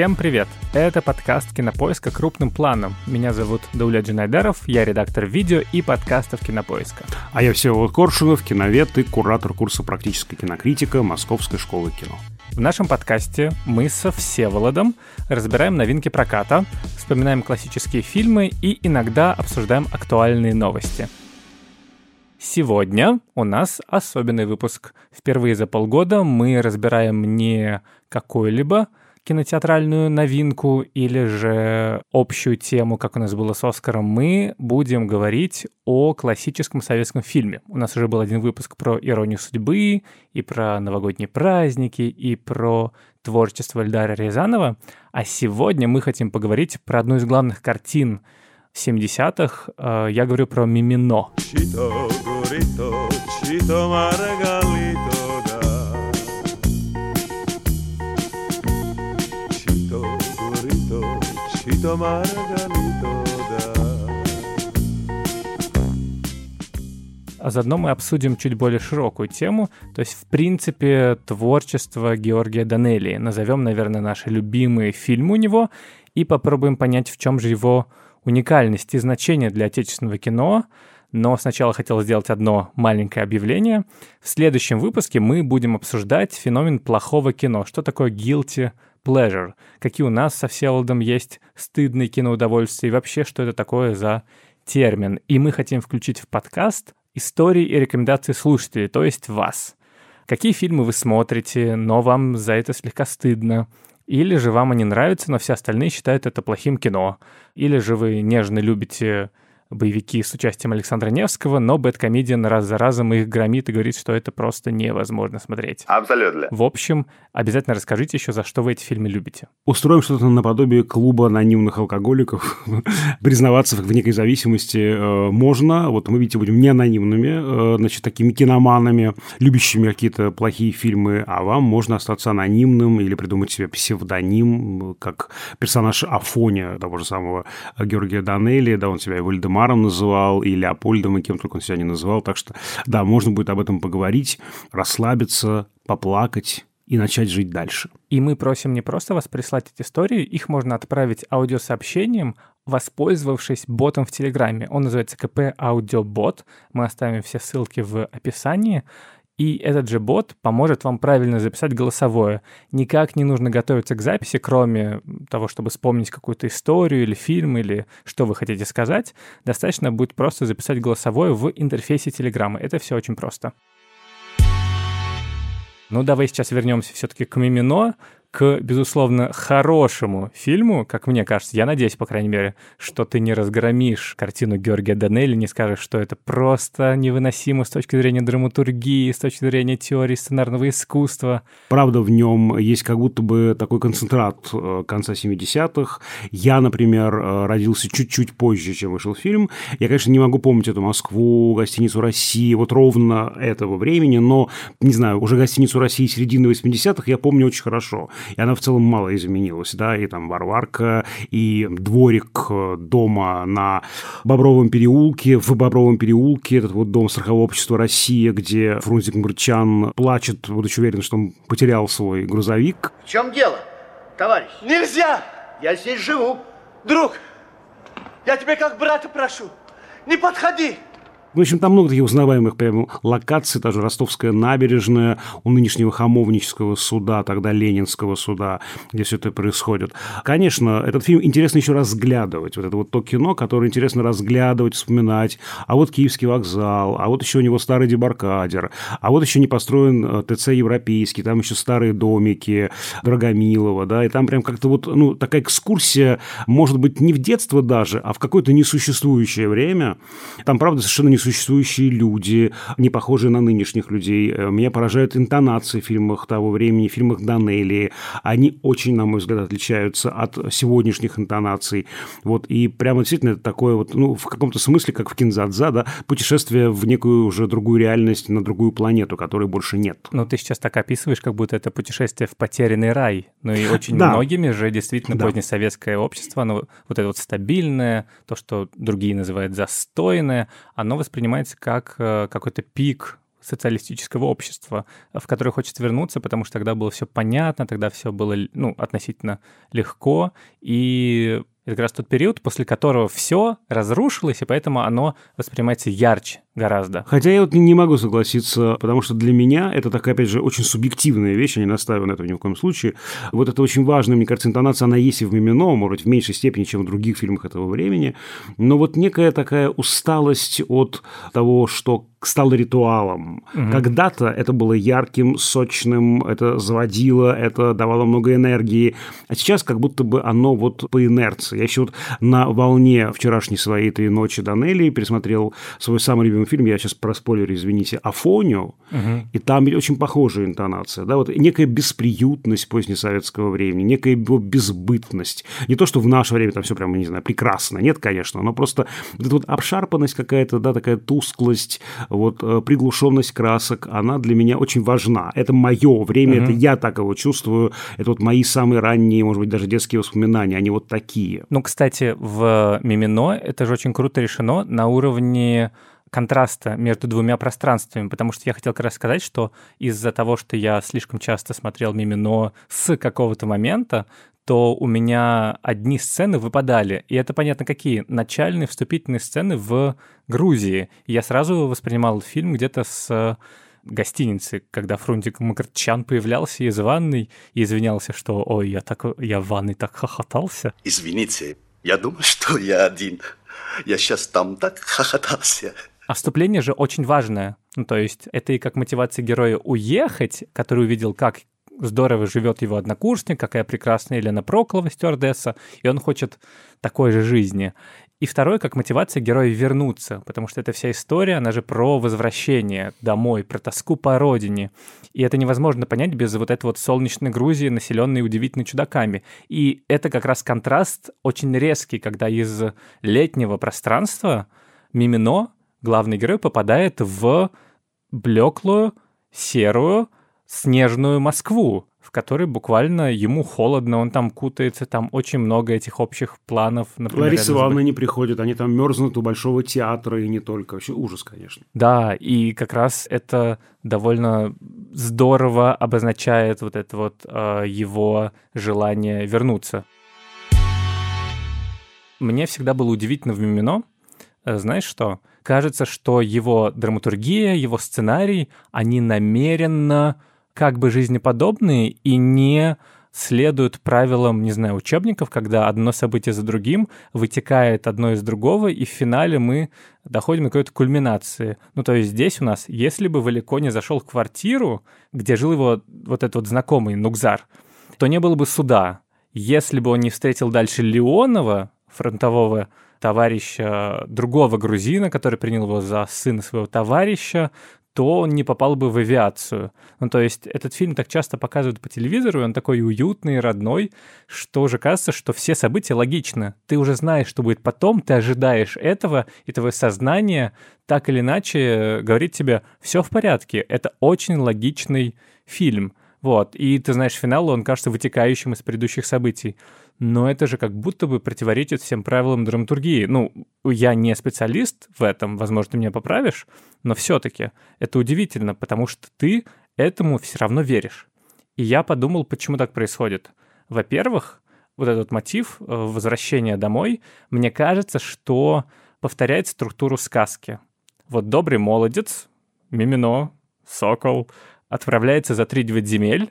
Всем привет! Это подкаст «Кинопоиска. Крупным планом». Меня зовут Дауля Джинайдаров, я редактор видео и подкастов «Кинопоиска». А я Всеволод Коршунов, киновед и куратор курса «Практическая кинокритика» Московской школы кино. В нашем подкасте мы со Всеволодом разбираем новинки проката, вспоминаем классические фильмы и иногда обсуждаем актуальные новости. Сегодня у нас особенный выпуск. Впервые за полгода мы разбираем не какой-либо кинотеатральную новинку или же общую тему, как у нас было с Оскаром, мы будем говорить о классическом советском фильме. У нас уже был один выпуск про «Иронию судьбы», и про новогодние праздники, и про творчество Эльдара Рязанова. А сегодня мы хотим поговорить про одну из главных картин 70-х. Э, я говорю про «Мимино». Чито, гурито, чито, Margarito, Margarito, А заодно мы обсудим чуть более широкую тему, то есть, в принципе, творчество Георгия Данелли. Назовем, наверное, наши любимые фильмы у него и попробуем понять, в чем же его уникальность и значение для отечественного кино. Но сначала хотел сделать одно маленькое объявление. В следующем выпуске мы будем обсуждать феномен плохого кино. Что такое guilty pleasure, какие у нас со Всеволодом есть стыдные киноудовольствия и вообще, что это такое за термин. И мы хотим включить в подкаст истории и рекомендации слушателей, то есть вас. Какие фильмы вы смотрите, но вам за это слегка стыдно? Или же вам они нравятся, но все остальные считают это плохим кино? Или же вы нежно любите боевики с участием Александра Невского, но Бэткомедиан раз за разом их громит и говорит, что это просто невозможно смотреть. Абсолютно. В общем, обязательно расскажите еще, за что вы эти фильмы любите. Устроим что-то наподобие клуба анонимных алкоголиков. Признаваться в некой зависимости э, можно. Вот мы, видите, будем не анонимными, э, значит, такими киноманами, любящими какие-то плохие фильмы, а вам можно остаться анонимным или придумать себе псевдоним, как персонаж Афоня того же самого Георгия Данелии, да, он себя и Вальдемар Вальдемаром называл, и Леопольдом, и кем только он себя не называл. Так что, да, можно будет об этом поговорить, расслабиться, поплакать и начать жить дальше. И мы просим не просто вас прислать эти истории, их можно отправить аудиосообщением, воспользовавшись ботом в Телеграме. Он называется КП Аудиобот. Мы оставим все ссылки в описании. И этот же бот поможет вам правильно записать голосовое. Никак не нужно готовиться к записи, кроме того, чтобы вспомнить какую-то историю или фильм, или что вы хотите сказать. Достаточно будет просто записать голосовое в интерфейсе Телеграма. Это все очень просто. Ну, давай сейчас вернемся все-таки к Мимино к, безусловно, хорошему фильму, как мне кажется, я надеюсь, по крайней мере, что ты не разгромишь картину Георгия Данелли, не скажешь, что это просто невыносимо с точки зрения драматургии, с точки зрения теории сценарного искусства. Правда, в нем есть как будто бы такой концентрат э, конца 70-х. Я, например, э, родился чуть-чуть позже, чем вышел фильм. Я, конечно, не могу помнить эту Москву, гостиницу России, вот ровно этого времени, но, не знаю, уже гостиницу России середины 80-х я помню очень хорошо и она в целом мало изменилась, да, и там Варварка, и дворик дома на Бобровом переулке, в Бобровом переулке, этот вот дом страхового общества «Россия», где Фрунзик Мурчан плачет, будучи уверен, что он потерял свой грузовик. В чем дело, товарищ? Нельзя! Я здесь живу. Друг, я тебя как брата прошу, не подходи! В общем, там много таких узнаваемых прям локаций, даже Ростовская набережная, у нынешнего Хамовнического суда, тогда Ленинского суда, где все это происходит. Конечно, этот фильм интересно еще разглядывать. Вот это вот то кино, которое интересно разглядывать, вспоминать. А вот Киевский вокзал, а вот еще у него старый дебаркадер, а вот еще не построен э, ТЦ европейский, там еще старые домики Драгомилова, да, и там прям как-то вот, ну, такая экскурсия, может быть, не в детство даже, а в какое-то несуществующее время. Там, правда, совершенно не несуществующие люди, не похожие на нынешних людей. Э, меня поражают интонации в фильмах того времени, в фильмах Данелли. Они очень, на мой взгляд, отличаются от сегодняшних интонаций. Вот, и прямо действительно это такое вот, ну, в каком-то смысле, как в Кинзадза, да, путешествие в некую уже другую реальность, на другую планету, которой больше нет. Ну, ты сейчас так описываешь, как будто это путешествие в потерянный рай. Ну, и очень да. многими же действительно да. позднесоветское общество, оно вот это вот стабильное, то, что другие называют застойное, оно воспринимается как э, какой-то пик социалистического общества, в которое хочется вернуться, потому что тогда было все понятно, тогда все было ну, относительно легко, и это как раз тот период, после которого все разрушилось, и поэтому оно воспринимается ярче гораздо. Хотя я вот не могу согласиться, потому что для меня это такая, опять же, очень субъективная вещь, я не настаиваю на этом ни в коем случае. Вот это очень важная, мне кажется, интонация, она есть и в «Мимино», может быть, в меньшей степени, чем в других фильмах этого времени, но вот некая такая усталость от того, что стало ритуалом. Угу. Когда-то это было ярким, сочным, это заводило, это давало много энергии, а сейчас как будто бы оно вот по инерции. Я еще вот на волне вчерашней своей этой ночи Данелли пересмотрел свой самый любимый фильм, я сейчас про спойлеры, извините, Афонию, угу. и там очень похожая интонация, да, вот некая бесприютность позднесоветского времени, некая его безбытность. Не то, что в наше время там все прямо, не знаю, прекрасно, нет, конечно, но просто вот эта вот обшарпанность какая-то, да, такая тусклость, вот э, приглушенность красок, она для меня очень важна. Это мое время, угу. это я так его чувствую, это вот мои самые ранние, может быть, даже детские воспоминания, они вот такие. Ну, кстати, в «Мимино» это же очень круто решено на уровне контраста между двумя пространствами, потому что я хотел как раз сказать, что из-за того, что я слишком часто смотрел Мимино с какого-то момента, то у меня одни сцены выпадали. И это понятно какие. Начальные вступительные сцены в Грузии. Я сразу воспринимал фильм где-то с гостиницы, когда Фрунзик Макарчан появлялся из ванной и извинялся, что «Ой, я, так, я в ванной так хохотался». Извините, я думаю, что я один. Я сейчас там так хохотался. А вступление же очень важное. Ну, то есть это и как мотивация героя уехать, который увидел, как здорово живет его однокурсник, какая прекрасная Елена Проклова, стюардесса, и он хочет такой же жизни. И второе, как мотивация героя вернуться, потому что эта вся история, она же про возвращение домой, про тоску по родине. И это невозможно понять без вот этой вот солнечной Грузии, населенной удивительными чудаками. И это как раз контраст очень резкий, когда из летнего пространства Мимино главный герой попадает в блеклую, серую, снежную Москву, в которой буквально ему холодно, он там кутается, там очень много этих общих планов. Например, Лариса Ивановна не приходит, они там мерзнут у Большого театра и не только. Вообще ужас, конечно. Да, и как раз это довольно здорово обозначает вот это вот э, его желание вернуться. Мне всегда было удивительно в Мимино, э, знаешь что? Кажется, что его драматургия, его сценарий, они намеренно как бы жизнеподобные и не следуют правилам, не знаю, учебников, когда одно событие за другим вытекает одно из другого, и в финале мы доходим до какой-то кульминации. Ну, то есть здесь у нас, если бы Валико не зашел в квартиру, где жил его вот этот вот знакомый Нукзар, то не было бы суда. Если бы он не встретил дальше Леонова, фронтового товарища другого грузина, который принял его за сына своего товарища, то он не попал бы в авиацию. Ну, то есть этот фильм так часто показывают по телевизору, и он такой уютный, родной, что уже кажется, что все события логичны. Ты уже знаешь, что будет потом, ты ожидаешь этого, и твое сознание так или иначе говорит тебе, все в порядке, это очень логичный фильм. Вот, и ты знаешь, финал, он кажется вытекающим из предыдущих событий но это же как будто бы противоречит всем правилам драматургии. Ну, я не специалист в этом, возможно, ты меня поправишь, но все-таки это удивительно, потому что ты этому все равно веришь. И я подумал, почему так происходит. Во-первых, вот этот мотив э, возвращения домой, мне кажется, что повторяет структуру сказки. Вот добрый молодец, Мимино, Сокол, отправляется за три земель,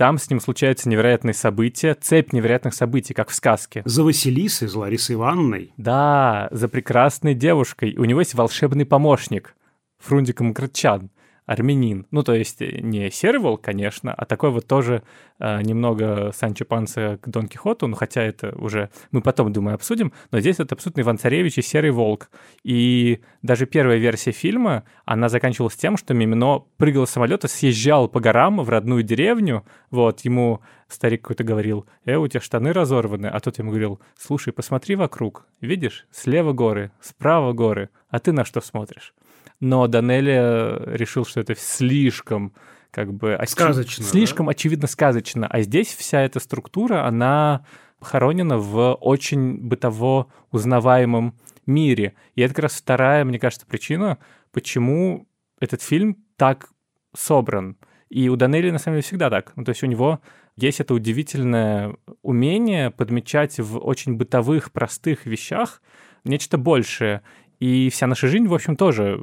там с ним случаются невероятные события, цепь невероятных событий, как в сказке. За Василисой, за Ларисой Ивановной. Да, за прекрасной девушкой. У него есть волшебный помощник, Фрундик Мкртчан армянин. Ну, то есть э, не серый волк, конечно, а такой вот тоже э, немного Санчо Панса к Дон Кихоту, ну, хотя это уже мы потом, думаю, обсудим, но здесь это абсолютно Иван Царевич и серый волк. И даже первая версия фильма, она заканчивалась тем, что Мимино прыгал с самолета, съезжал по горам в родную деревню, вот, ему старик какой-то говорил, э, у тебя штаны разорваны, а тот ему говорил, слушай, посмотри вокруг, видишь, слева горы, справа горы, а ты на что смотришь? Но Данелли э, решил, что это слишком как бы... Сказочно. Слишком да? очевидно сказочно. А здесь вся эта структура, она похоронена в очень бытово узнаваемом мире. И это как раз вторая, мне кажется, причина, почему этот фильм так собран. И у Данелли, на самом деле, всегда так. Ну, то есть у него есть это удивительное умение подмечать в очень бытовых, простых вещах нечто большее. И вся наша жизнь, в общем, тоже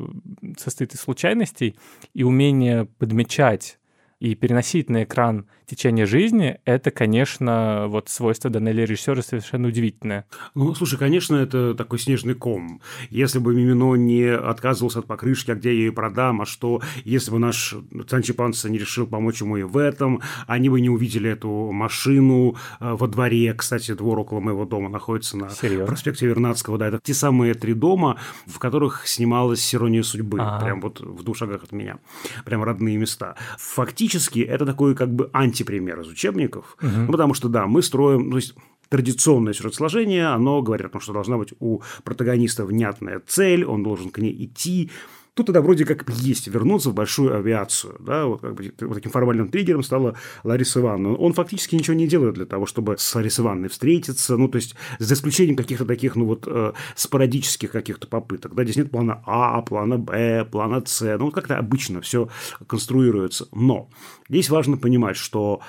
состоит из случайностей, и умение подмечать и переносить на экран течение жизни, это, конечно, вот свойство Данелли режиссера совершенно удивительное. Ну, слушай, конечно, это такой снежный ком. Если бы Мимино не отказывался от покрышки, а где я ее продам, а что, если бы наш Санчо Панса не решил помочь ему и в этом, они бы не увидели эту машину э, во дворе. Кстати, двор около моего дома находится на Серьезно? проспекте Вернадского. Да, это те самые три дома, в которых снималась «Ирония судьбы». А-а-а. Прям вот в двух шагах от меня. Прям родные места. Фактически фактически это такой как бы антипример из учебников, угу. ну, потому что, да, мы строим, то есть традиционное сюжет-сложение, оно говорит о том, что должна быть у протагониста внятная цель, он должен к ней идти, Тут тогда вроде как есть вернуться в большую авиацию. Да? Вот, как бы, вот таким формальным триггером стала Лариса Ивановна. Он фактически ничего не делает для того, чтобы с Ларисой Ивановной встретиться. Ну, то есть, за исключением каких-то таких, ну, вот, э, спорадических каких-то попыток. Да? Здесь нет плана А, плана Б, плана С. Ну, вот как-то обычно все конструируется. Но здесь важно понимать, что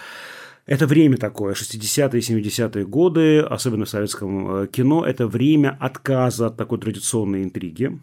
это время такое, 60-е, 70-е годы, особенно в советском э, кино, это время отказа от такой традиционной интриги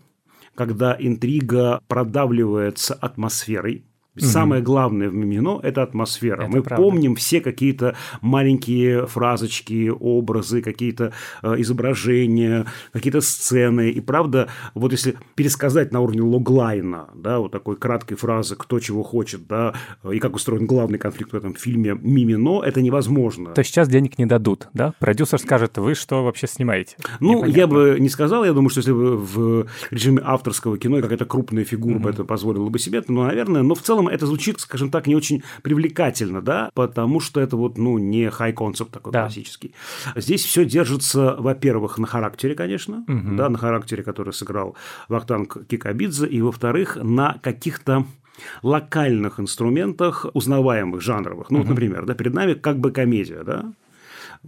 когда интрига продавливается атмосферой, Угу. Самое главное в Мимино – это атмосфера. Это Мы правда. помним все какие-то маленькие фразочки, образы, какие-то э, изображения, какие-то сцены. И правда, вот если пересказать на уровне логлайна, да, вот такой краткой фразы «кто чего хочет», да, и как устроен главный конфликт в этом фильме Мимино, это невозможно. То сейчас денег не дадут, да? Продюсер скажет, вы что вообще снимаете? Ну, Непонятно. я бы не сказал, я думаю, что если бы в режиме авторского кино какая-то крупная фигура угу. бы это позволила бы себе, ну, наверное, но в целом целом это звучит, скажем так, не очень привлекательно, да, потому что это вот, ну, не хай-концепт такой да. классический. Здесь все держится, во-первых, на характере, конечно, угу. да, на характере, который сыграл Вахтанг Кикабидзе, и, во-вторых, на каких-то локальных инструментах, узнаваемых, жанровых. Ну, угу. вот, например, да, перед нами как бы комедия, да,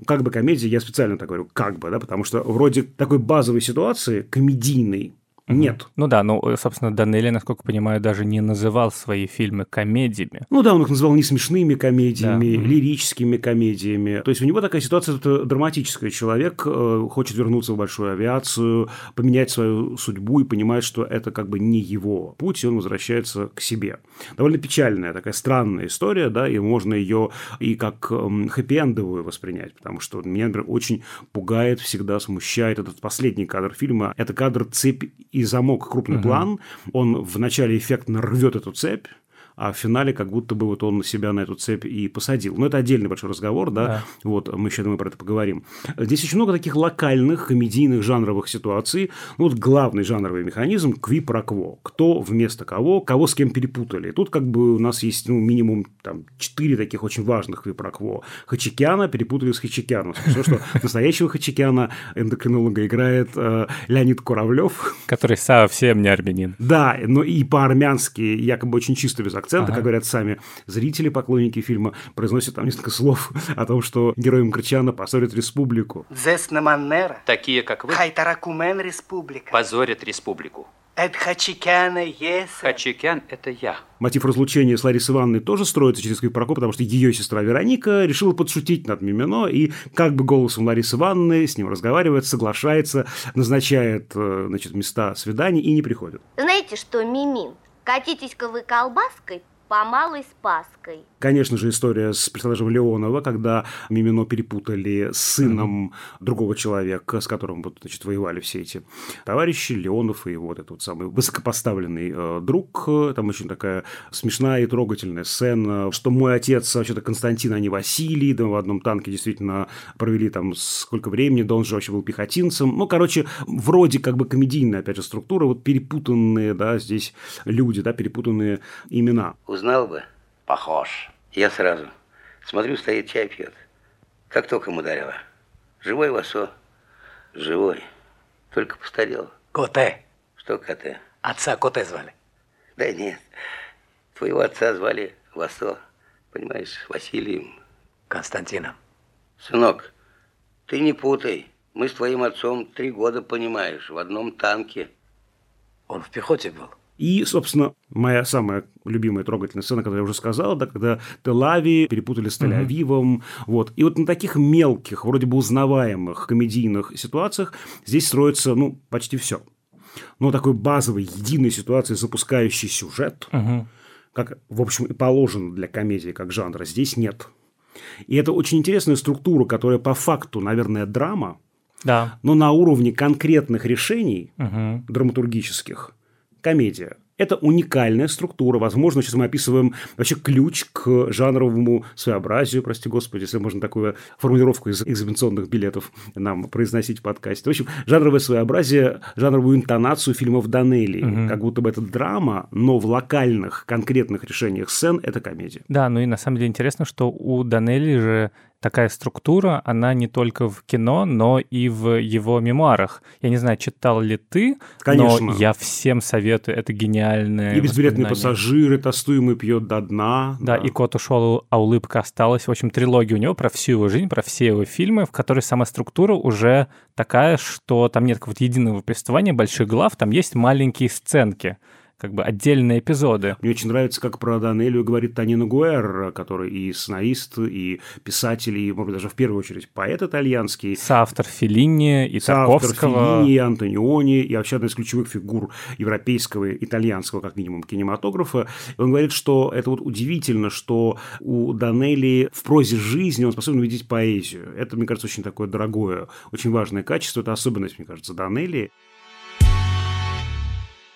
как бы комедия, я специально так говорю, как бы, да, потому что вроде такой базовой ситуации, комедийной, нет. Ну да, ну, собственно, Данелли, насколько понимаю, даже не называл свои фильмы комедиями. Ну да, он их называл не смешными комедиями, да. лирическими комедиями. То есть у него такая ситуация, это драматическая. Человек э, хочет вернуться в большую авиацию, поменять свою судьбу и понимает, что это как бы не его путь, и он возвращается к себе. Довольно печальная такая странная история, да, и можно ее и как эм, хэппи-эндовую воспринять, потому что меня, например, очень пугает, всегда смущает этот последний кадр фильма. Это кадр цепь и замок крупный угу. план, он вначале эффектно рвет эту цепь, а в финале как будто бы вот он себя на эту цепь и посадил. Но это отдельный большой разговор, да, да. вот мы еще, думаю, про это поговорим. Здесь очень много таких локальных комедийных жанровых ситуаций. Ну, вот главный жанровый механизм – кви про кво. Кто вместо кого, кого с кем перепутали. Тут как бы у нас есть ну, минимум там четыре таких очень важных кви про кво. Хачикяна перепутали с Хачикяном. Все, что настоящего Хачикяна эндокринолога играет э, Леонид Куравлев. Который совсем не армянин. Да, но и по-армянски якобы очень чисто без акцента, ага. как говорят сами зрители, поклонники фильма, произносят там несколько слов о том, что герои Мкрчана позорят республику. Такие, как вы, республика. позорят республику. Это Хачикяна есть. Хачикян – это я. Мотив разлучения с Ларисой Ивановной тоже строится через Квипроко, потому что ее сестра Вероника решила подшутить над Мимино и как бы голосом Ларисы Ивановны с ним разговаривает, соглашается, назначает э, значит, места свиданий и не приходит. Знаете что, Мимин, Катитесь-ка вы колбаской по малой спаской. Конечно же, история с персонажем Леонова, когда Мимино перепутали с сыном mm-hmm. другого человека, с которым вот, значит, воевали все эти товарищи, Леонов и вот этот вот самый высокопоставленный э, друг. Там очень такая смешная и трогательная сцена, что мой отец вообще-то Константин, а не Василий, да, в одном танке действительно провели там сколько времени, да он же вообще был пехотинцем. Ну, короче, вроде как бы комедийная, опять же, структура, вот перепутанные, да, здесь люди, да, перепутанные имена. Узнал бы? Похож. Я сразу. Смотрю, стоит, чай пьет. Как током ударило. Живой Васо? Живой. Только постарел. Коте. Что Коте? Отца Коте звали. Да нет. Твоего отца звали Васо. Понимаешь, Василием. Константином. Сынок, ты не путай. Мы с твоим отцом три года, понимаешь, в одном танке. Он в пехоте был? И, собственно, моя самая любимая трогательная сцена, которую я уже сказал, да, когда Тель-Ави перепутали с Тель-Авивом. Вот. И вот на таких мелких, вроде бы узнаваемых комедийных ситуациях здесь строится, ну, почти все. Но такой базовой, единой ситуации, запускающий сюжет, как, в общем, и положено для комедии как жанра, здесь нет. И это очень интересная структура, которая по факту, наверное, драма, Да. но на уровне конкретных решений Мгм. драматургических комедия. Это уникальная структура. Возможно, сейчас мы описываем вообще ключ к жанровому своеобразию, прости господи, если можно такую формулировку из экзаменационных билетов нам произносить в подкасте. В общем, жанровое своеобразие, жанровую интонацию фильмов Данелли. Как будто бы это драма, но в локальных, конкретных решениях сцен это комедия. Да, ну и на самом деле интересно, что у Данелли же такая структура, она не только в кино, но и в его мемуарах. Я не знаю, читал ли ты, Конечно. но я всем советую, это гениальное И безбилетные пассажиры, тостуемый пьет до дна. Да, и кот ушел, а улыбка осталась. В общем, трилогия у него про всю его жизнь, про все его фильмы, в которой сама структура уже такая, что там нет какого-то единого повествования, больших глав, там есть маленькие сценки, как бы отдельные эпизоды. Мне очень нравится, как про Данелию говорит Танина Гуэр, который и сценарист, и писатель, и, может быть, даже в первую очередь поэт итальянский. Соавтор Феллини и Соавтор Тарковского. Феллини, Антониони и вообще одна из ключевых фигур европейского и итальянского, как минимум, кинематографа. И он говорит, что это вот удивительно, что у Данелли в прозе жизни он способен увидеть поэзию. Это, мне кажется, очень такое дорогое, очень важное качество. Это особенность, мне кажется, Данелли.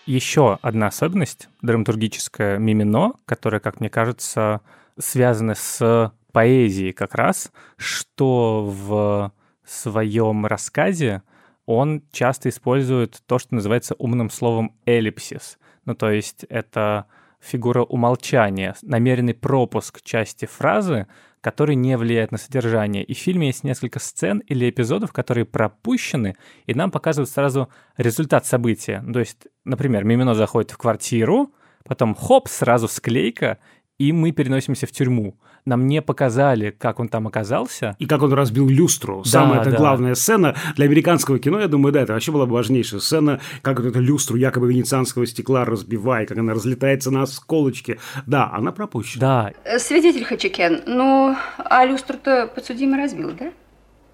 Еще одна особенность драматургическая Мимино, которая, как мне кажется, связана с поэзией как раз, что в своем рассказе он часто использует то, что называется умным словом эллипсис. Ну, то есть это фигура умолчания, намеренный пропуск части фразы, который не влияет на содержание. И в фильме есть несколько сцен или эпизодов, которые пропущены, и нам показывают сразу результат события. То есть, например, Мимино заходит в квартиру, потом хоп, сразу склейка, и мы переносимся в тюрьму. Нам не показали, как он там оказался. И как он разбил люстру. Самая это да. главная сцена для американского кино, я думаю, да, это вообще была бы важнейшая сцена, как вот эту люстру якобы венецианского стекла разбивает, как она разлетается на осколочки. Да, она пропущена. Да, Э, Свидетель Хачикен, ну, а люстру-то подсудимый разбил, да?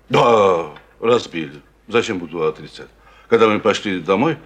Да, разбили. Зачем буду отрицать? Когда мы пошли домой,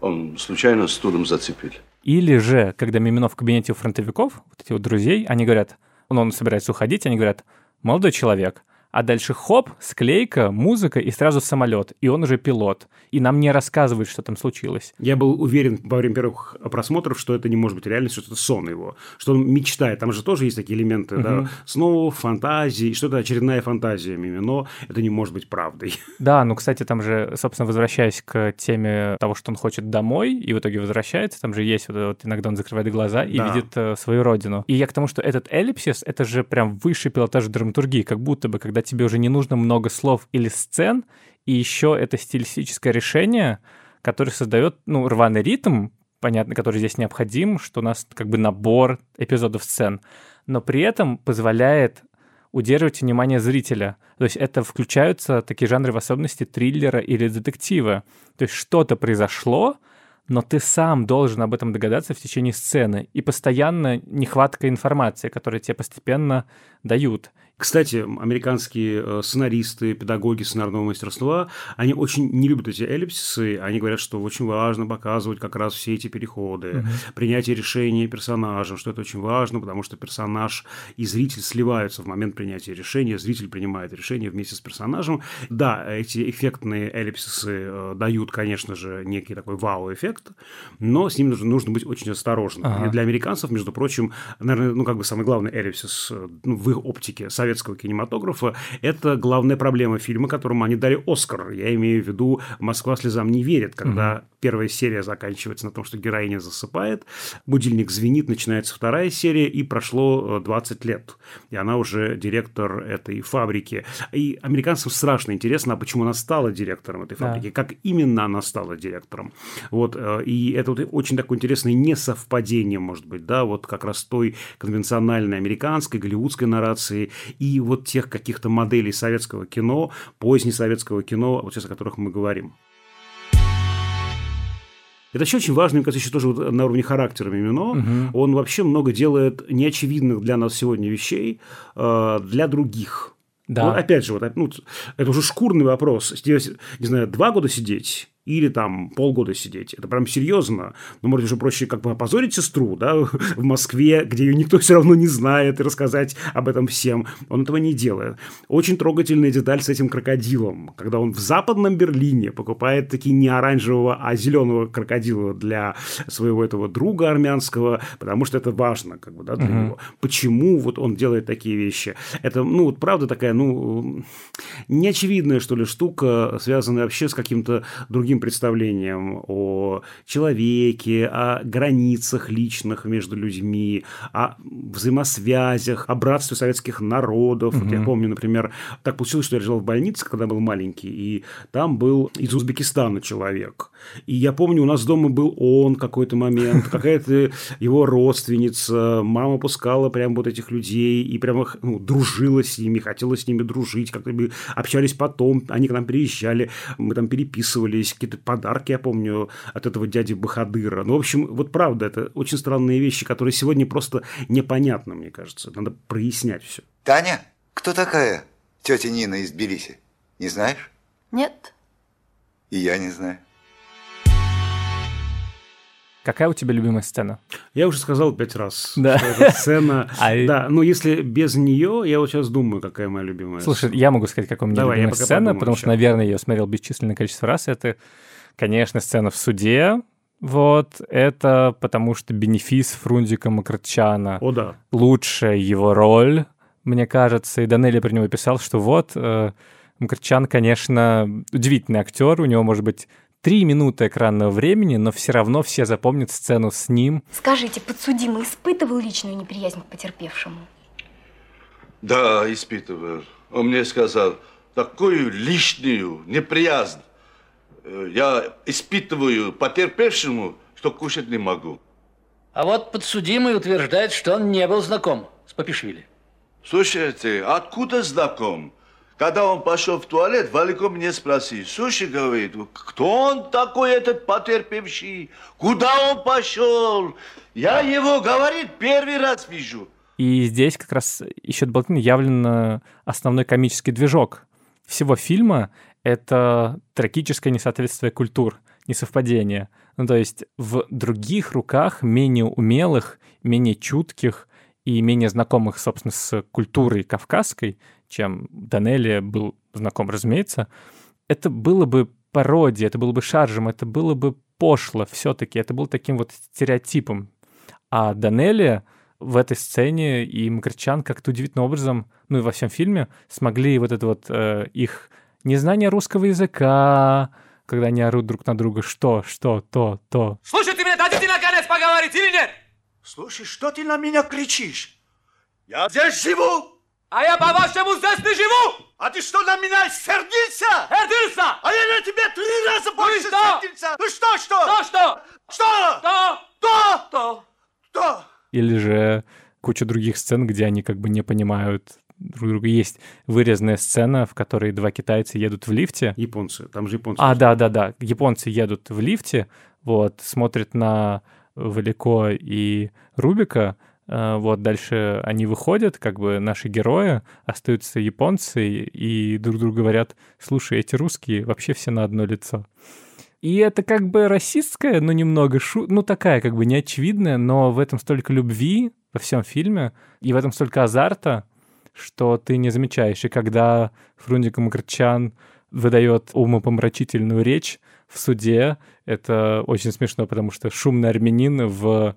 он случайно стулом зацепили. Или же, когда Мимино в кабинете у фронтовиков, вот эти вот друзей, они говорят, он, он собирается уходить, они говорят, молодой человек, а дальше хоп, склейка, музыка и сразу самолет, и он уже пилот. И нам не рассказывают, что там случилось. Я был уверен во время первых просмотров, что это не может быть реальностью, что это сон его, что он мечтает. Там же тоже есть такие элементы, да, снов, фантазии, что это очередная фантазия Мимино, это не может быть правдой. Да, ну, кстати, там же, собственно, возвращаясь к теме того, что он хочет домой, и в итоге возвращается, там же есть вот, вот иногда он закрывает глаза и Да. видит э, свою родину. И я к тому, что этот эллипсис, это же прям высший пилотаж драматургии, как будто бы, когда тебе уже не нужно много слов или сцен, и еще это стилистическое решение, которое создает, ну, рваный ритм, понятно, который здесь необходим, что у нас как бы набор эпизодов сцен, но при этом позволяет удерживать внимание зрителя. То есть это включаются такие жанры в особенности триллера или детектива. То есть что-то произошло, но ты сам должен об этом догадаться в течение сцены. И постоянно нехватка информации, которую тебе постепенно дают. Кстати, американские э, сценаристы, педагоги сценарного мастерства, они очень не любят эти эллипсисы. Они говорят, что очень важно показывать как раз все эти переходы, принятие решения персонажем, что это очень важно, потому что персонаж и зритель сливаются в момент принятия решения, зритель принимает решение вместе с персонажем. Да, эти эффектные эллипсисы э, дают, конечно же, некий такой вау-эффект, но с ним нужно, нужно быть очень осторожным. Ага. И для американцев, между прочим, наверное, ну, как бы самый главный эллипсис э, ну, в их оптике советского кинематографа – это главная проблема фильма, которому они дали Оскар. Я имею в виду «Москва слезам не верит», когда первая серия заканчивается на том, что героиня засыпает, будильник звенит, начинается вторая серия, и прошло э, 20 лет. И она уже директор этой фабрики. И американцам страшно интересно, а почему она стала директором этой Да. фабрики, как именно она стала директором. Вот, э, и это вот очень такое интересное несовпадение, может быть, да, вот как раз той конвенциональной американской, голливудской нарации и вот тех каких-то моделей советского кино, позднесоветского кино, вот сейчас о которых мы говорим. Это еще очень важно, мне кажется, еще тоже вот на уровне характера Мимино. Угу. Он вообще много делает неочевидных для нас сегодня вещей э, для других. Да. Ну, опять же, вот, ну, это уже шкурный вопрос. Здесь, не знаю, два года сидеть или там полгода сидеть. Это прям серьезно. Ну, может, уже проще как бы опозорить сестру, да, в Москве, где ее никто все равно не знает, и рассказать об этом всем. Он этого не делает. Очень трогательная деталь с этим крокодилом, когда он в западном Берлине покупает таки не оранжевого, а зеленого крокодила для своего этого друга армянского, потому что это важно, как бы, да, для угу. него. Почему вот он делает такие вещи? Это, ну, вот правда такая, ну, неочевидная, что ли, штука, связанная вообще с каким-то другим представлением о человеке, о границах личных между людьми, о взаимосвязях, о братстве советских народов. Угу. Вот я помню, например, так получилось, что я лежал в больнице, когда был маленький, и там был из Узбекистана человек. И я помню, у нас дома был он какой-то момент, какая-то его родственница, мама пускала прям вот этих людей и прямо ну, дружила с ними, хотела с ними дружить, как-то общались потом, они к нам приезжали, мы там переписывались, какие-то подарки, я помню, от этого дяди Бахадыра. Ну, в общем, вот правда, это очень странные вещи, которые сегодня просто непонятны, мне кажется. Надо прояснять все. Таня, кто такая тетя Нина из Тбилиси? Не знаешь? Нет. И я не знаю. Какая у тебя любимая сцена? Я уже сказал пять раз. Да. Что сцена. а да, но если без нее, я вот сейчас думаю, какая моя любимая. Слушай, сцена. я могу сказать, какая у меня Давай, любимая сцена, подумаю, потому что, наверное, я ее смотрел бесчисленное количество раз. Это, конечно, сцена в суде. Вот, это потому что бенефис Фрунзика Макарчана. О, да. Лучшая его роль, мне кажется. И Данелли про него писал, что вот, э, Мкрчан, конечно, удивительный актер, у него может быть три минуты экранного времени, но все равно все запомнят сцену с ним. Скажите, подсудимый испытывал личную неприязнь к потерпевшему? Да, испытывал. Он мне сказал, такую лишнюю неприязнь э, я испытываю потерпевшему, что кушать не могу. А вот подсудимый утверждает, что он не был знаком с Папишвили. Слушайте, откуда знаком? Когда он пошел в туалет, Валико мне спросил, слушай, говорит, кто он такой, этот потерпевший? Куда он пошел? Я его, говорит, первый раз вижу. И здесь как раз еще дополнительно явлен основной комический движок всего фильма. Это трагическое несоответствие культур, несовпадение. Ну, то есть в других руках, менее умелых, менее чутких и менее знакомых, собственно, с культурой кавказской, чем Данелли был знаком, разумеется, это было бы пародией, это было бы шаржем, это было бы пошло все-таки, это был таким вот стереотипом. А Данелли в этой сцене и Макарчан как-то удивительным образом, ну и во всем фильме, смогли вот это вот э, их незнание русского языка, когда они орут друг на друга, что, что, то, то. Слушай, ты мне дадите наконец поговорить или нет? Слушай, что ты на меня кричишь? Я здесь живу! А я по-вашему здесь не живу! А ты что, на меня сердился? Сердился! А я на тебя три раза больше ну что? сердился! Ну что, что? Что, что? Что? Что? Что? Что? Что? Или же куча других сцен, где они как бы не понимают друг друга. Есть вырезанная сцена, в которой два китайца едут в лифте. Японцы, там же японцы. А, да-да-да, японцы едут в лифте, вот, смотрят на Валико и Рубика, вот, дальше они выходят, как бы наши герои, остаются японцы и друг другу говорят, слушай, эти русские вообще все на одно лицо. И это как бы расистская, но немного шу... ну такая как бы неочевидная, но в этом столько любви во всем фильме, и в этом столько азарта, что ты не замечаешь. И когда Фрунзик Макарчан выдает умопомрачительную речь в суде, это очень смешно, потому что шумный армянин в Э,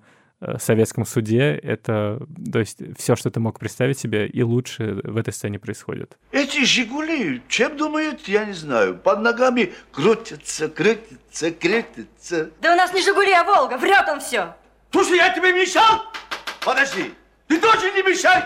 советском суде. Это, то есть, все, что ты мог представить себе, и лучше в этой сцене происходит. Эти «Жигули», чем думают, я не знаю, под ногами крутятся, крутятся, крутятся. Да у нас не «Жигули», а «Волга», врет он все. Слушай, я тебе мешал? Подожди, ты тоже не мешай.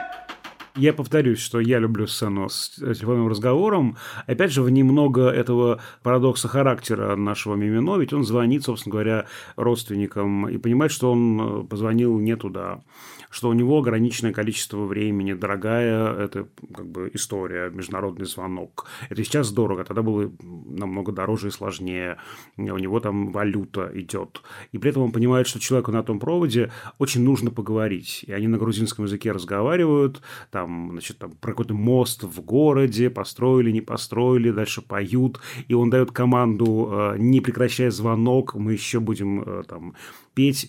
Я повторюсь, что я люблю сцену с телефонным разговором. Опять же, в немного этого парадокса характера нашего Мимино, ведь он звонит, собственно говоря, родственникам и понимает, что он позвонил не туда что у него ограниченное количество времени, дорогая это как бы история, международный звонок. Это сейчас дорого, тогда было намного дороже и сложнее. У него там валюта идет. И при этом он понимает, что человеку на том проводе очень нужно поговорить. И они на грузинском языке разговаривают, там, значит, там, про какой-то мост в городе, построили, не построили, дальше поют. И он дает команду, э, не прекращая звонок, мы еще будем э, там петь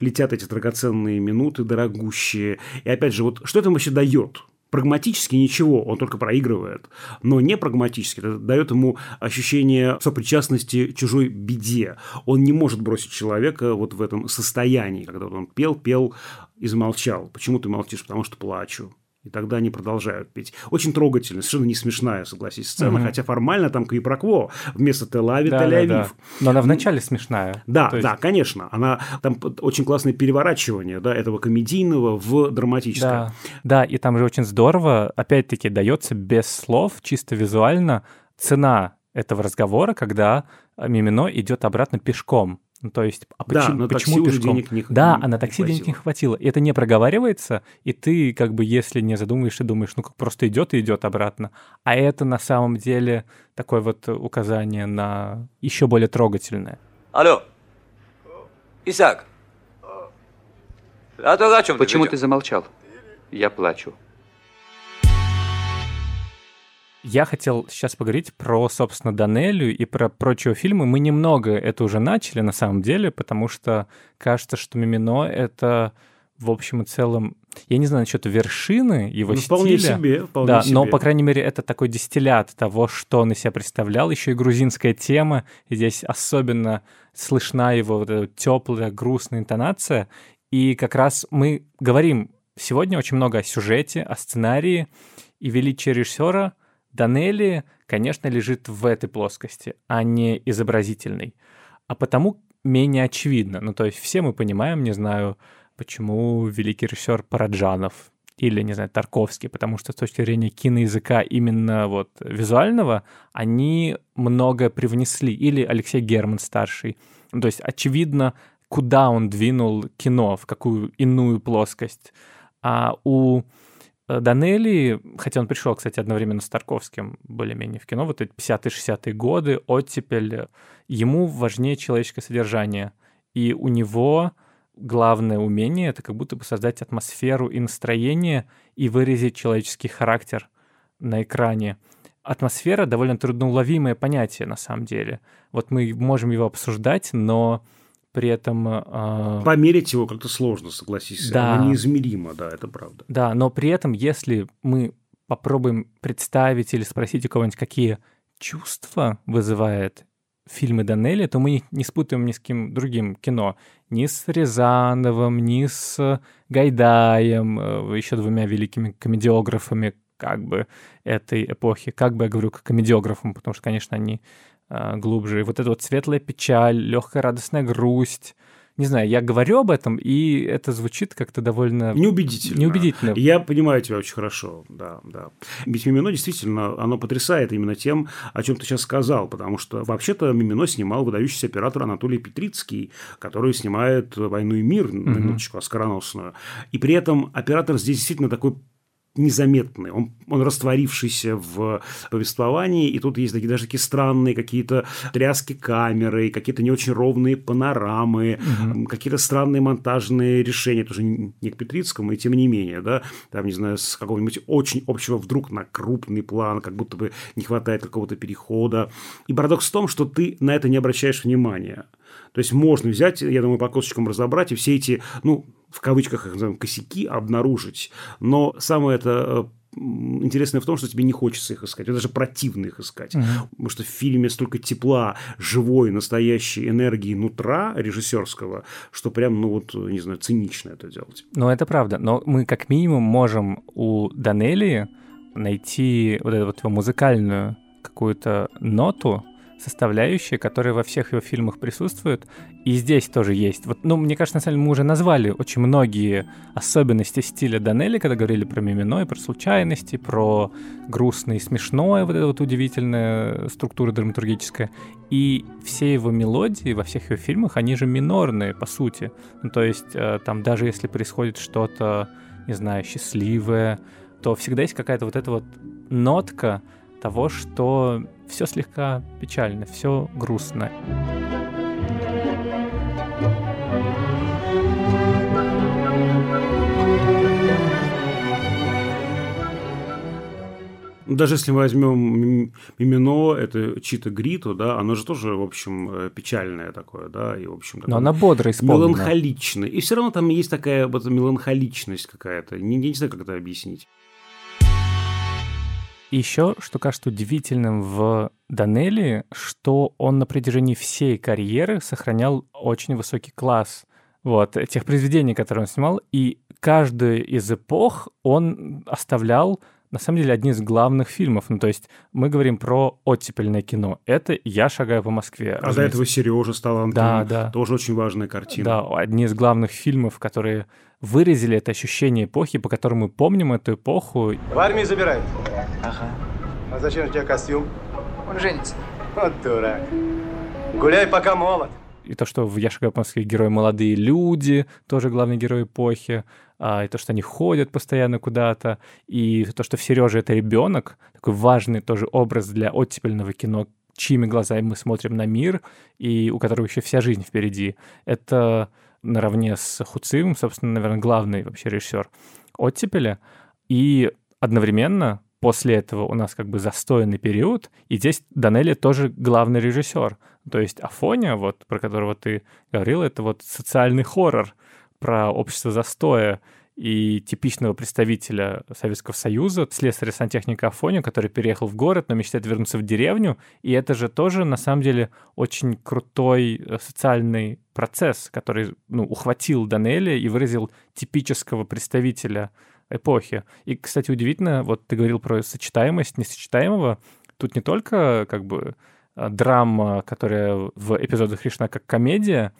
летят эти драгоценные минуты, дорогущие. И опять же, вот что это вообще дает? Прагматически ничего, он только проигрывает. Но не прагматически, это дает ему ощущение сопричастности чужой беде. Он не может бросить человека вот в этом состоянии, когда он пел, пел и замолчал. Почему ты молчишь? Потому что плачу. И тогда они продолжают петь. Очень трогательно, совершенно не смешная, согласись, сцена, угу. хотя формально там квипрокво вместо Тель-Ави, да, Тель-Авив. Да, да. Но она вначале смешная. Да, есть... да, конечно. Она там очень классное переворачивание да, этого комедийного в драматическое. Да, да, и там же очень здорово, опять-таки, дается без слов, чисто визуально, цена этого разговора, когда Мимино идет обратно пешком. Ну, то есть, а да, почему, на почему такси пешком? Денег не, да, не, а на такси не денег не хватило. И это не проговаривается, и ты, как бы, если не задумаешь и думаешь, ну, как просто идет и идет обратно. А это на самом деле такое вот указание на еще более трогательное. Алло, Исаак, а то о чем Почему ты, ты замолчал? Я плачу. Я хотел сейчас поговорить про, собственно, Данелю и про прочие фильмы. Мы немного это уже начали, на самом деле, потому что кажется, что Мимино — это, в общем и целом, я не знаю насчет вершины его ну, стиля. Вполне себе, вполне да, себе. но, по крайней мере, это такой дистиллят того, что он из себя представлял. Еще и грузинская тема. И здесь особенно слышна его вот теплая, грустная интонация. И как раз мы говорим сегодня очень много о сюжете, о сценарии, и величие режиссера — Данелли, конечно, лежит в этой плоскости, а не изобразительной. А потому менее очевидно. Ну, то есть все мы понимаем, не знаю, почему великий режиссер Параджанов или, не знаю, Тарковский, потому что с точки зрения киноязыка именно вот визуального они много привнесли. Или Алексей Герман старший. Ну, то есть очевидно, куда он двинул кино, в какую иную плоскость. А у Э, Данелли, хотя он пришел, кстати, одновременно с Тарковским более-менее в кино, вот эти 50-60-е годы, оттепель, ему важнее человеческое содержание. И у него главное умение — это как будто бы создать атмосферу и настроение и выразить человеческий характер на экране. Атмосфера — довольно трудноуловимое понятие на самом деле. Вот мы можем его обсуждать, но при этом... Э... Померить его как-то сложно, согласись. Да. Оно неизмеримо, да, это правда. Да, но при этом, если мы попробуем представить или спросить у кого-нибудь, какие чувства вызывает фильмы Данелли, то мы не спутаем ни с кем другим кино. Ни с Рязановым, ни с Гайдаем, э, еще двумя великими комедиографами как бы этой эпохи. Как бы я говорю, к комедиографам, потому что, конечно, они глубже. И вот эта вот светлая печаль, легкая радостная грусть. Не знаю, я говорю об этом, и это звучит как-то довольно... Неубедительно. Неубедительно. Я понимаю тебя очень хорошо, да, да. Ведь «Мимино» действительно, оно потрясает именно тем, о чем ты сейчас сказал, потому что вообще-то «Мимино» снимал выдающийся оператор Анатолий Петрицкий, который снимает «Войну и мир», на минуточку, оскароносную. И при этом оператор здесь действительно такой незаметный, он, он растворившийся в повествовании, и тут есть такие, даже такие странные какие-то тряски камеры, какие-то не очень ровные панорамы, угу. какие-то странные монтажные решения, тоже не к Петрицкому, и тем не менее, да, там, не знаю, с какого-нибудь очень общего вдруг на крупный план, как будто бы не хватает какого-то перехода. И парадокс в том, что ты на это не обращаешь внимания. То есть можно взять, я думаю, по косточкам разобрать и все эти, ну, в кавычках их назовем, косяки обнаружить. Но самое это интересное в том, что тебе не хочется их искать, даже противно их искать. Угу. Потому что в фильме столько тепла, живой, настоящей энергии нутра режиссерского, что прям, ну вот, не знаю, цинично это делать. Ну, это правда. Но мы как минимум можем у Данелии найти вот эту вот музыкальную какую-то ноту, составляющая, которая во всех его фильмах присутствует, и здесь тоже есть. Вот, ну, мне кажется, на самом деле мы уже назвали очень многие особенности стиля Данелли, когда говорили про мимино и про случайности, про грустное и смешное, вот это вот удивительная структура драматургическая. И все его мелодии во всех его фильмах, они же минорные, по сути. Ну, то есть э, там даже если происходит что-то, не знаю, счастливое, то всегда есть какая-то вот эта вот нотка того, что все слегка печально, все грустно. Даже если мы возьмем Мимино, это Чита Гриту, да, оно же тоже, в общем, э, печальное такое, да, и, в общем, Но она бодро исполнена. Меланхоличное. И все равно там есть такая вот меланхоличность какая-то. Не, не знаю, как это объяснить. И еще, что кажется удивительным в Данелли, что он на протяжении всей карьеры сохранял очень высокий класс вот, тех произведений, которые он снимал, и каждую из эпох он оставлял на самом деле одни из главных фильмов. Ну, то есть мы говорим про оттепельное кино. Это «Я шагаю по Москве». А до этого «Сережа» стал Да, да. Тоже очень важная картина. Да, одни из главных фильмов, которые выразили это ощущение эпохи, по которому мы помним эту эпоху. В армии забирают? Ага. А зачем у тебя костюм? Он женится. Вот дурак. Гуляй, пока молод. И то, что в «Я шагаю по Москве» герои молодые люди, тоже главный герой эпохи а, и то, что они ходят постоянно куда-то, и то, что в Сереже это ребенок, такой важный тоже образ для оттепельного кино, чьими глазами мы смотрим на мир, и у которого еще вся жизнь впереди. Это наравне с Хуцивым, собственно, наверное, главный вообще режиссер оттепеля. И одновременно после этого у нас как бы застойный период, и здесь Данелли тоже главный режиссер. То есть Афоня, вот, про которого ты говорил, это вот социальный хоррор, про общество застоя и типичного представителя Советского Союза, слесаря сантехника Афоню, который переехал в город, но мечтает вернуться в деревню. И это же тоже, на самом деле, очень крутой э, социальный процесс, который ну, ухватил Данелли и выразил типического представителя эпохи. И, кстати, удивительно, вот ты говорил про сочетаемость несочетаемого. Тут не только как бы драма, которая в эпизодах решена как комедия,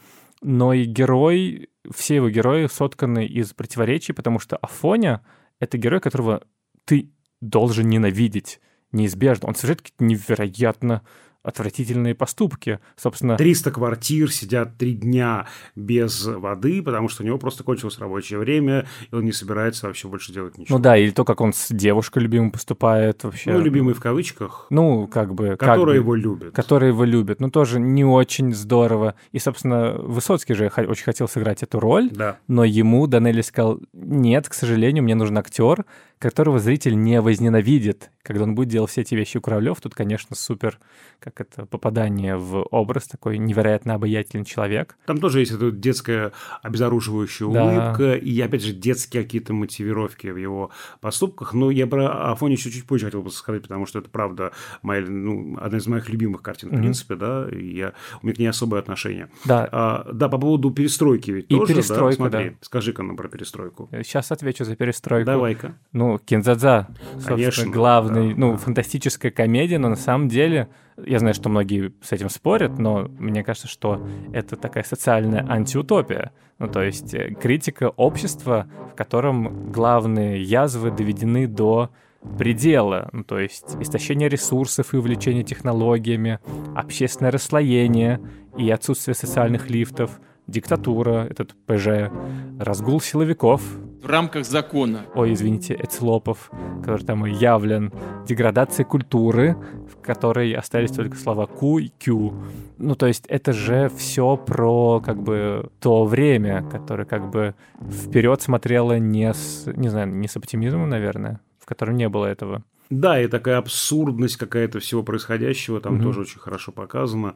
но и герой, все его герои сотканы из противоречий, потому что Афоня — это герой, которого ты должен ненавидеть неизбежно. Он совершает какие-то невероятно отвратительные поступки. Собственно... 300 квартир сидят три дня без воды, потому что у него просто кончилось рабочее время, и он не собирается вообще больше делать ничего. Ну да, или то, как он с девушкой любимой поступает вообще. Ну, любимый в кавычках. Ну, как бы... Которая как бы, его любит. Которая его любит. Ну, тоже не очень здорово. И, собственно, Высоцкий же очень хотел сыграть эту роль, да. но ему Данелли сказал, нет, к сожалению, мне нужен актер, которого зритель не возненавидит, когда он будет делать все эти вещи у Куравлев. Тут, конечно, супер, как это, попадание в образ, такой невероятно обаятельный человек. Там тоже есть эта детская обезоруживающая да. улыбка, и, опять же, детские какие-то мотивировки в его поступках. Но я про Афоне еще чуть позже хотел бы сказать, потому что это, правда, моя, ну, одна из моих любимых картин, в mm-hmm. принципе, да, и я, у меня к ней особое отношение. Да. А, да, по поводу перестройки ведь и тоже, перестройка, да? Смотри, да. скажи-ка нам про перестройку. Сейчас отвечу за перестройку. Давай-ка. Ну, Кинзадза, собственно, Конечно, главный, да, ну, да. фантастическая комедия, но на самом деле, я знаю, что многие с этим спорят, но мне кажется, что это такая социальная антиутопия. Ну, то есть э, критика общества, в котором главные язвы доведены до предела, ну, то есть истощение ресурсов и увлечение технологиями, общественное расслоение и отсутствие социальных лифтов, диктатура, этот ПЖ, разгул силовиков. В рамках закона. Ой, извините, Эцлопов, который там явлен. Деградация культуры, в которой остались только слова «ку» и «кю». Ну, то есть это же все про, как бы, то время, которое, как бы, вперед смотрело не с, не знаю, не с оптимизмом, наверное, в котором не было этого. Да, и такая абсурдность какая-то всего происходящего там угу. тоже очень хорошо показана.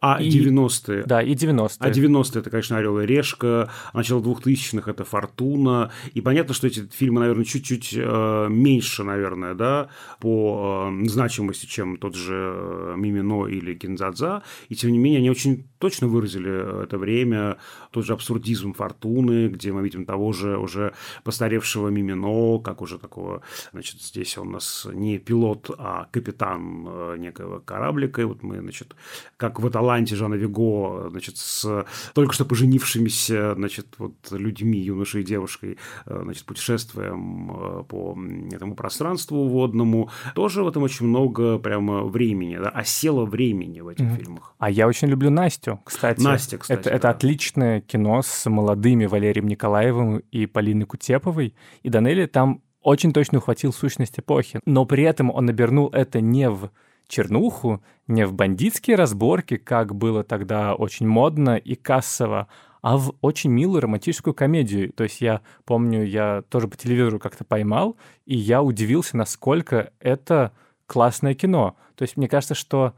А и, 90-е... Да, и 90-е. А 90-е – это, конечно, «Орел и решка», начало 2000-х – это «Фортуна». И понятно, что эти фильмы, наверное, чуть-чуть э, меньше, наверное, да, по э, значимости, чем тот же э, «Мимино» или «Кинзадза». И, тем не менее, они очень точно выразили это время. Тот же абсурдизм «Фортуны», где мы видим того же уже постаревшего «Мимино», как уже такого, значит, здесь он у нас не пилот, а капитан э, некого кораблика. И вот мы, значит, как в Аталанте Жана Виго, значит, с только что поженившимися, значит, вот людьми, юношей и девушкой, э, значит, путешествуем э, по этому пространству водному. Тоже в этом очень много прямо времени, да, осело времени в этих Мгм. фильмах. А я очень люблю Настю, кстати. Настя, кстати, Это, да. это отличное кино с молодыми Валерием Николаевым и Полиной Кутеповой. И Данелли там очень точно ухватил сущность эпохи. Но при этом он обернул это не в чернуху, не в бандитские разборки, как было тогда очень модно и кассово, а в очень милую романтическую комедию. То есть я помню, я тоже по телевизору как-то поймал, и я удивился, насколько это классное кино. То есть мне кажется, что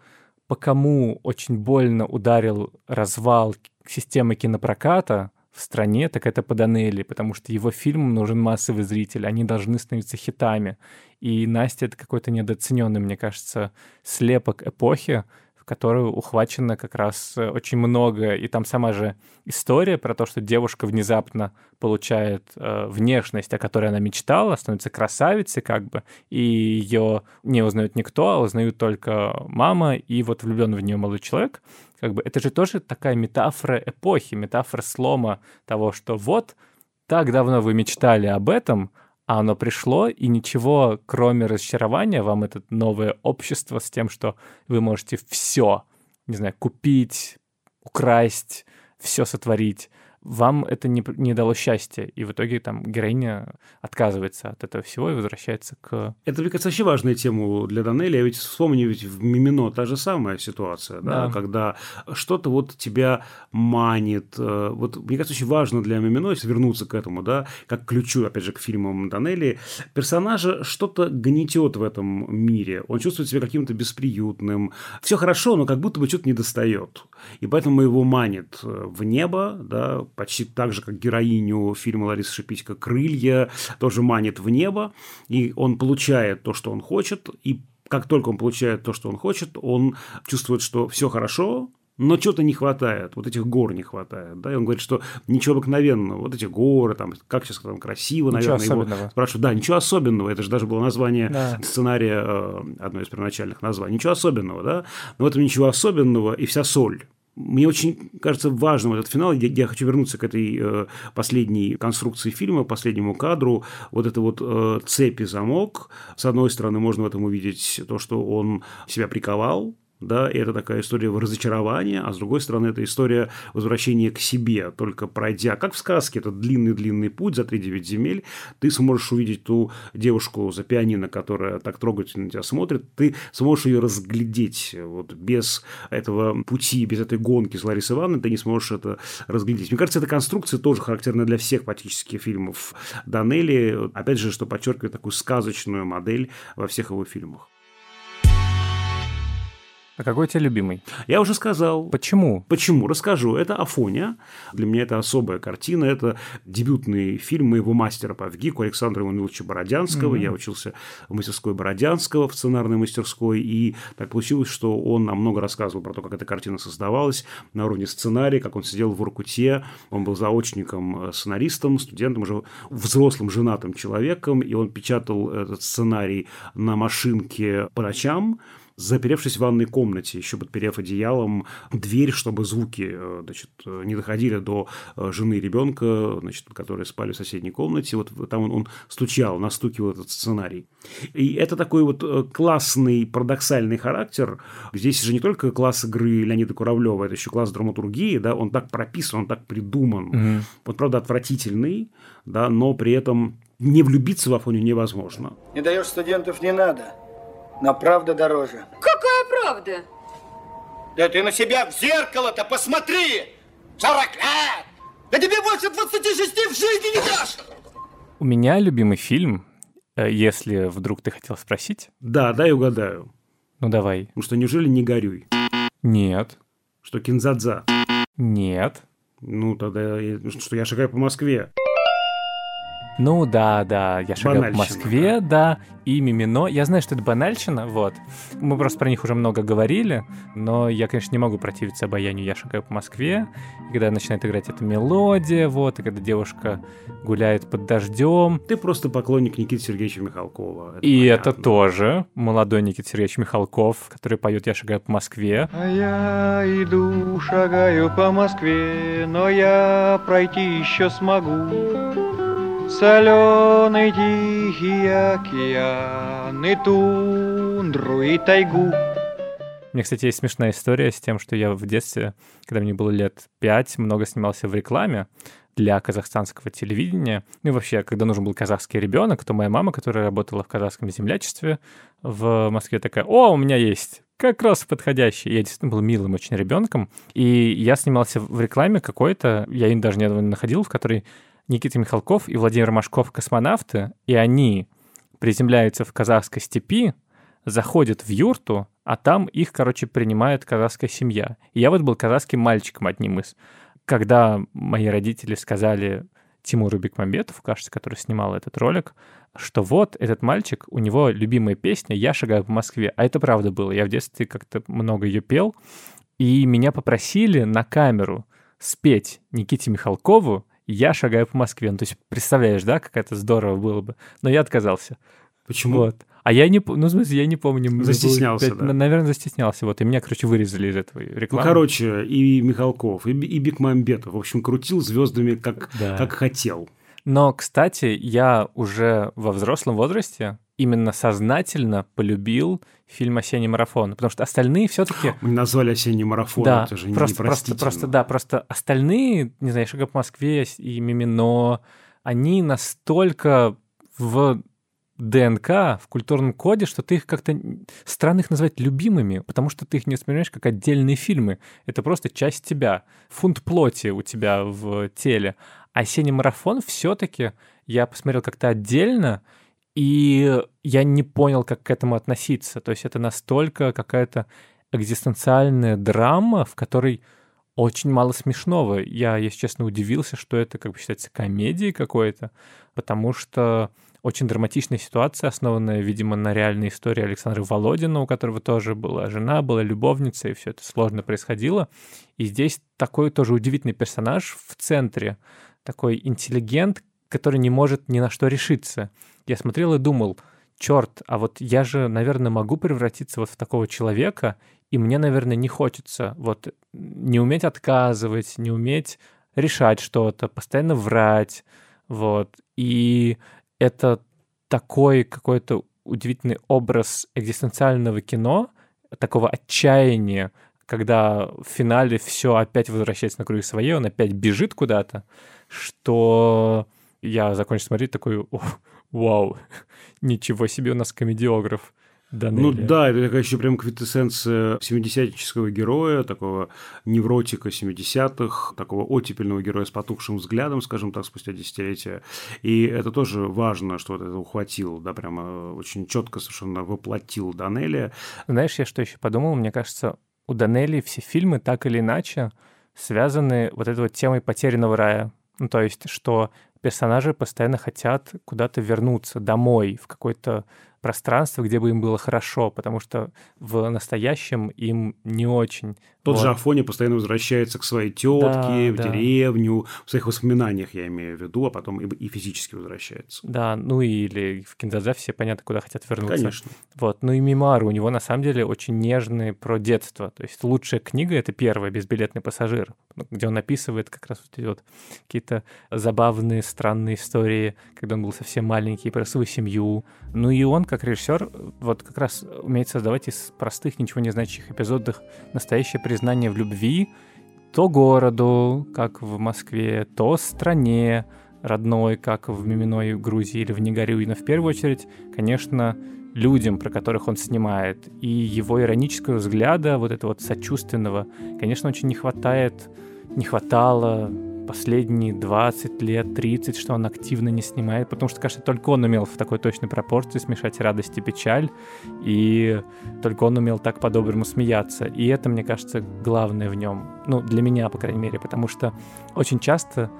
по кому очень больно ударил развал системы кинопроката в стране, так это по Данелли, потому что его фильмам нужен массовый зритель, они должны становиться хитами. И Настя — это какой-то недооцененный, мне кажется, слепок эпохи, которую ухвачено как раз э, очень много. И там сама же история про то, что девушка внезапно получает э, внешность, о которой она мечтала, становится красавицей как бы, и ее не узнает никто, а узнают только мама и вот влюбленный в нее молодой человек. Как бы это же тоже такая метафора эпохи, метафора слома того, что вот так давно вы мечтали об этом, а оно пришло, и ничего, кроме разочарования, вам это новое общество с тем, что вы можете все, не знаю, купить, украсть, все сотворить, вам это не, не дало счастья. И в итоге там героиня отказывается от этого всего и возвращается к... Это, мне кажется, вообще важная тема для Данелли. Я ведь вспомню, ведь в «Мимино» та же самая ситуация, да, Да. когда что-то вот тебя манит. э, Вот, мне кажется, очень важно для «Мимино», если вернуться к этому, да, как ключу, опять же, к фильмам Данелли, персонажа что-то гнетет в этом мире. Он чувствует себя каким-то бесприютным. Все хорошо, но как будто бы что-то не достает. И поэтому его манит э, в небо, да, почти так же, как героиню фильма Ларисы Шипитько «Крылья», тоже манит в небо, и он получает то, что он хочет, и как только он получает то, что он хочет, он чувствует, что все хорошо, но чего-то не хватает, вот этих гор не хватает, да, и он говорит, что ничего обыкновенного, вот эти горы, там, как сейчас там красиво, Ничего наверное, его особенного. спрашивают, да, ничего особенного, это же даже было название Да. сценария, э, одно из первоначальных названий, ничего особенного, да, но в этом ничего особенного и вся соль. Мне очень кажется важным этот финал. Я, я хочу вернуться к этой э, последней конструкции фильма, последнему кадру. Вот это вот э, цепь и замок. С одной стороны, можно в этом увидеть то, что он себя приковал, да, и это такая история разочарования, а с другой стороны, это история возвращения к себе, только пройдя, как в сказке, этот длинный-длинный путь за 3-9 земель, ты сможешь увидеть ту девушку за пианино, которая так трогательно на тебя смотрит, ты сможешь ее разглядеть, вот без этого пути, без этой гонки с Ларисой Ивановной, ты не сможешь это разглядеть. Мне кажется, эта конструкция тоже характерна для всех практически фильмов Данелли, опять же, что подчеркивает такую сказочную модель во всех его фильмах. А какой у тебя любимый? Я уже сказал. Почему? Почему? Расскажу. Это Афоня. Для меня это особая картина. Это дебютный фильм моего мастера по ВГИКу Александра Ивановича Бородянского. Мгм. Я учился в мастерской Бородянского, в сценарной мастерской. И так получилось, что он нам много рассказывал про то, как эта картина создавалась на уровне сценария, как он сидел в Воркуте. Он был заочником, э, сценаристом, студентом, уже взрослым женатым человеком. И он печатал этот сценарий на машинке по ночам заперевшись в ванной комнате, еще подперев одеялом дверь, чтобы звуки э, значит, не доходили до э, жены и ребенка, значит, которые спали в соседней комнате. Вот там он, он стучал, настукивал этот сценарий. И это такой вот э, классный, парадоксальный характер. Здесь же не только класс игры Леонида Куравлева, это еще класс драматургии, да, он так прописан, он так придуман. Мгм. Вот, правда, отвратительный, да, но при этом не влюбиться в Афоню невозможно. Не даешь студентов не надо. Но правда дороже. Какая правда? Да ты на себя в зеркало-то посмотри! 40 лет! Да тебе больше 26 в жизни не дашь! У меня любимый фильм, э, если вдруг ты хотел спросить. Да, дай угадаю. Ну давай. Ну что, неужели не горюй? Нет. Что, кинзадза? Нет. Ну, тогда, я- что я шагаю по Москве. Ну да, да, я шагал в Москве, да, и Мимино. Я знаю, что это банальщина, вот. Мы просто про них уже много говорили, но я, конечно, не могу противиться обаянию «Я шагаю по Москве», и когда начинает играть эта мелодия, вот, и когда девушка гуляет под дождем. Ты просто поклонник Никиты Сергеевича Михалкова. Это и понятно. это тоже молодой Никита Сергеевич Михалков, который поет «Я шагаю по Москве». А я иду, шагаю по Москве, но я пройти еще смогу. Соленый тихий океан и тундру и тайгу. У меня, кстати, есть смешная история с тем, что я в детстве, когда мне было лет пять, много снимался в рекламе для казахстанского телевидения. Ну и вообще, когда нужен был казахский ребенок, то моя мама, которая работала в казахском землячестве в Москве, такая, о, у меня есть как раз подходящий. Я действительно был милым очень ребенком. И я снимался в рекламе какой-то, я ее даже недавно находил, в которой Никита Михалков и Владимир Машков космонавты, и они приземляются в казахской степи, заходят в юрту, а там их, короче, принимает казахская семья. И я вот был казахским мальчиком одним из. Когда мои родители сказали Тимуру Бекмамбетову, кажется, который снимал этот ролик, что вот этот мальчик, у него любимая песня «Я шагаю по Москве». А это правда было. Я в детстве как-то много ее пел. И меня попросили на камеру спеть Никите Михалкову я шагаю по Москве. Ну, то есть, представляешь, да, как это здорово было бы. Но я отказался. Почему? Вот. А я не, ну, в смысле, я не помню. Застеснялся, 5, да? Наверное, застеснялся. Вот, и меня, короче, вырезали из этого рекламы. Ну, короче, и Михалков, и, и Бекмамбетов, в общем, крутил звездами, как, да. как хотел. Но, кстати, я уже во взрослом возрасте именно сознательно полюбил фильм «Осенний марафон», потому что остальные все-таки... Мы назвали «Осенний марафон», да, это же просто, просто, просто, да, просто остальные, не знаю, «Шага по Москве» и «Мимино», они настолько в ДНК, в культурном коде, что ты их как-то странно их назвать любимыми, потому что ты их не воспринимаешь как отдельные фильмы. Это просто часть тебя, фунт плоти у тебя в теле. А «Осенний марафон» все-таки я посмотрел как-то отдельно, и я не понял, как к этому относиться. То есть это настолько какая-то экзистенциальная драма, в которой очень мало смешного. Я, если честно, удивился, что это, как бы считается, комедией какой-то, потому что очень драматичная ситуация, основанная, видимо, на реальной истории Александра Володина, у которого тоже была жена, была любовница, и все это сложно происходило. И здесь такой тоже удивительный персонаж в центре, такой интеллигент, который не может ни на что решиться. Я смотрел и думал, черт, а вот я же, наверное, могу превратиться вот в такого человека, и мне, наверное, не хочется вот не уметь отказывать, не уметь решать что-то, постоянно врать, вот. И это такой какой-то удивительный образ экзистенциального кино, такого отчаяния, когда в финале все опять возвращается на круги своей, он опять бежит куда-то, что я закончил смотреть такой, вау, ничего себе у нас комедиограф. Данелия. Ну да, это такая еще прям квитэссенция 70-ческого героя, такого невротика 70-х, такого оттепельного героя с потухшим взглядом, скажем так, спустя десятилетия. И это тоже важно, что вот это ухватил, да, прямо очень четко совершенно воплотил Данелия. Знаешь, я что еще подумал? Мне кажется, у Данелии все фильмы так или иначе связаны вот этой вот темой потерянного рая. Ну, то есть, что персонажи постоянно хотят куда-то вернуться домой, в какой-то пространство, где бы им было хорошо, потому что в настоящем им не очень. Тот вот. же Афоня постоянно возвращается к своей тетке, да, в да. деревню, в своих воспоминаниях, я имею в виду, а потом и, и физически возвращается. Да, ну или в Кинзадзе все понятно, куда хотят вернуться. Конечно. Вот, ну и Мимару, у него на самом деле очень нежные про детство. То есть лучшая книга — это первая «Безбилетный пассажир», ну, где он описывает как раз вот, вот какие-то забавные, странные истории, когда он был совсем маленький, про свою семью. Ну и он, как режиссер, вот как раз умеет создавать из простых, ничего не значащих эпизодов настоящее признание в любви то городу, как в Москве, то стране родной, как в Миминой Грузии или в Негорю. Но в первую очередь, конечно, людям, про которых он снимает. И его иронического взгляда, вот этого вот сочувственного, конечно, очень не хватает, не хватало последние 20 лет, 30, что он активно не снимает, потому что, кажется, только он умел в такой точной пропорции смешать радость и печаль, и только он умел так по-доброму смеяться. И это, мне кажется, главное в нем, ну, для меня, по крайней мере, потому что очень часто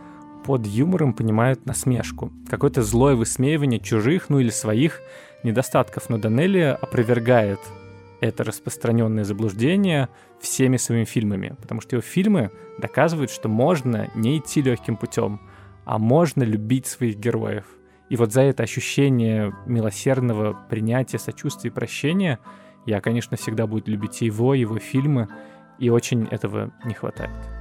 под юмором понимают насмешку, какое-то злое высмеивание чужих, ну или своих недостатков. Но Данелли опровергает это распространенное заблуждение всеми своими фильмами, потому что его фильмы доказывают, что можно не идти легким путем, а можно любить своих героев. И вот за это ощущение милосердного принятия, сочувствия и прощения я, конечно, всегда буду любить его, его фильмы, и очень этого не хватает.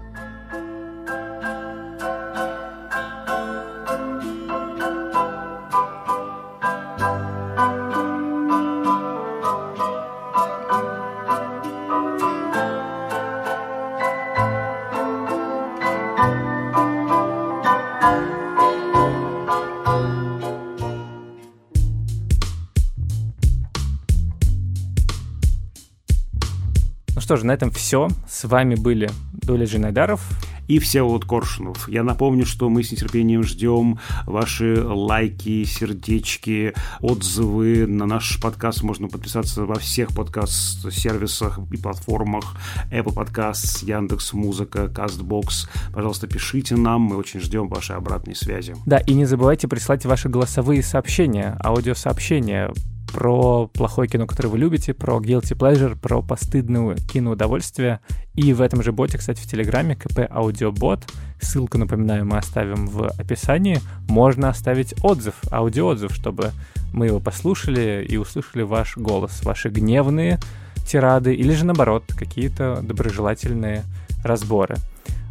Что же, на этом все. С вами были Доля Джинайдаров и Всеволод Коршунов. Я напомню, что мы с нетерпением ждем ваши лайки, сердечки, отзывы. На наш подкаст можно подписаться во всех подкаст-сервисах и платформах. Apple Podcasts, Яндекс Музыка, Castbox. Пожалуйста, пишите нам, мы очень ждем вашей обратной связи. Да, и не забывайте присылать ваши голосовые сообщения, аудиосообщения про плохое кино, которое вы любите, про guilty pleasure, про постыдное киноудовольствие. И в этом же боте, кстати, в Телеграме КП Аудиобот, ссылку, напоминаю, мы оставим в описании, можно оставить отзыв, аудиоотзыв, чтобы мы его послушали и услышали ваш голос, ваши гневные тирады или же, наоборот, какие-то доброжелательные разборы.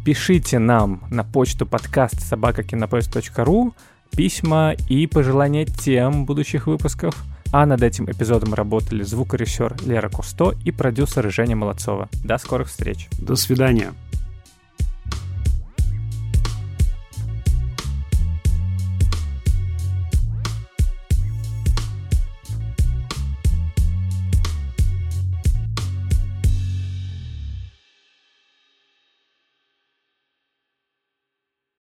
Пишите нам на почту подкаст собакакинопоиск.ру письма и пожелания тем будущих выпусков – а над этим эпизодом работали звукорежиссер Лера Кусто и продюсер Женя Молодцова. До скорых встреч. До свидания.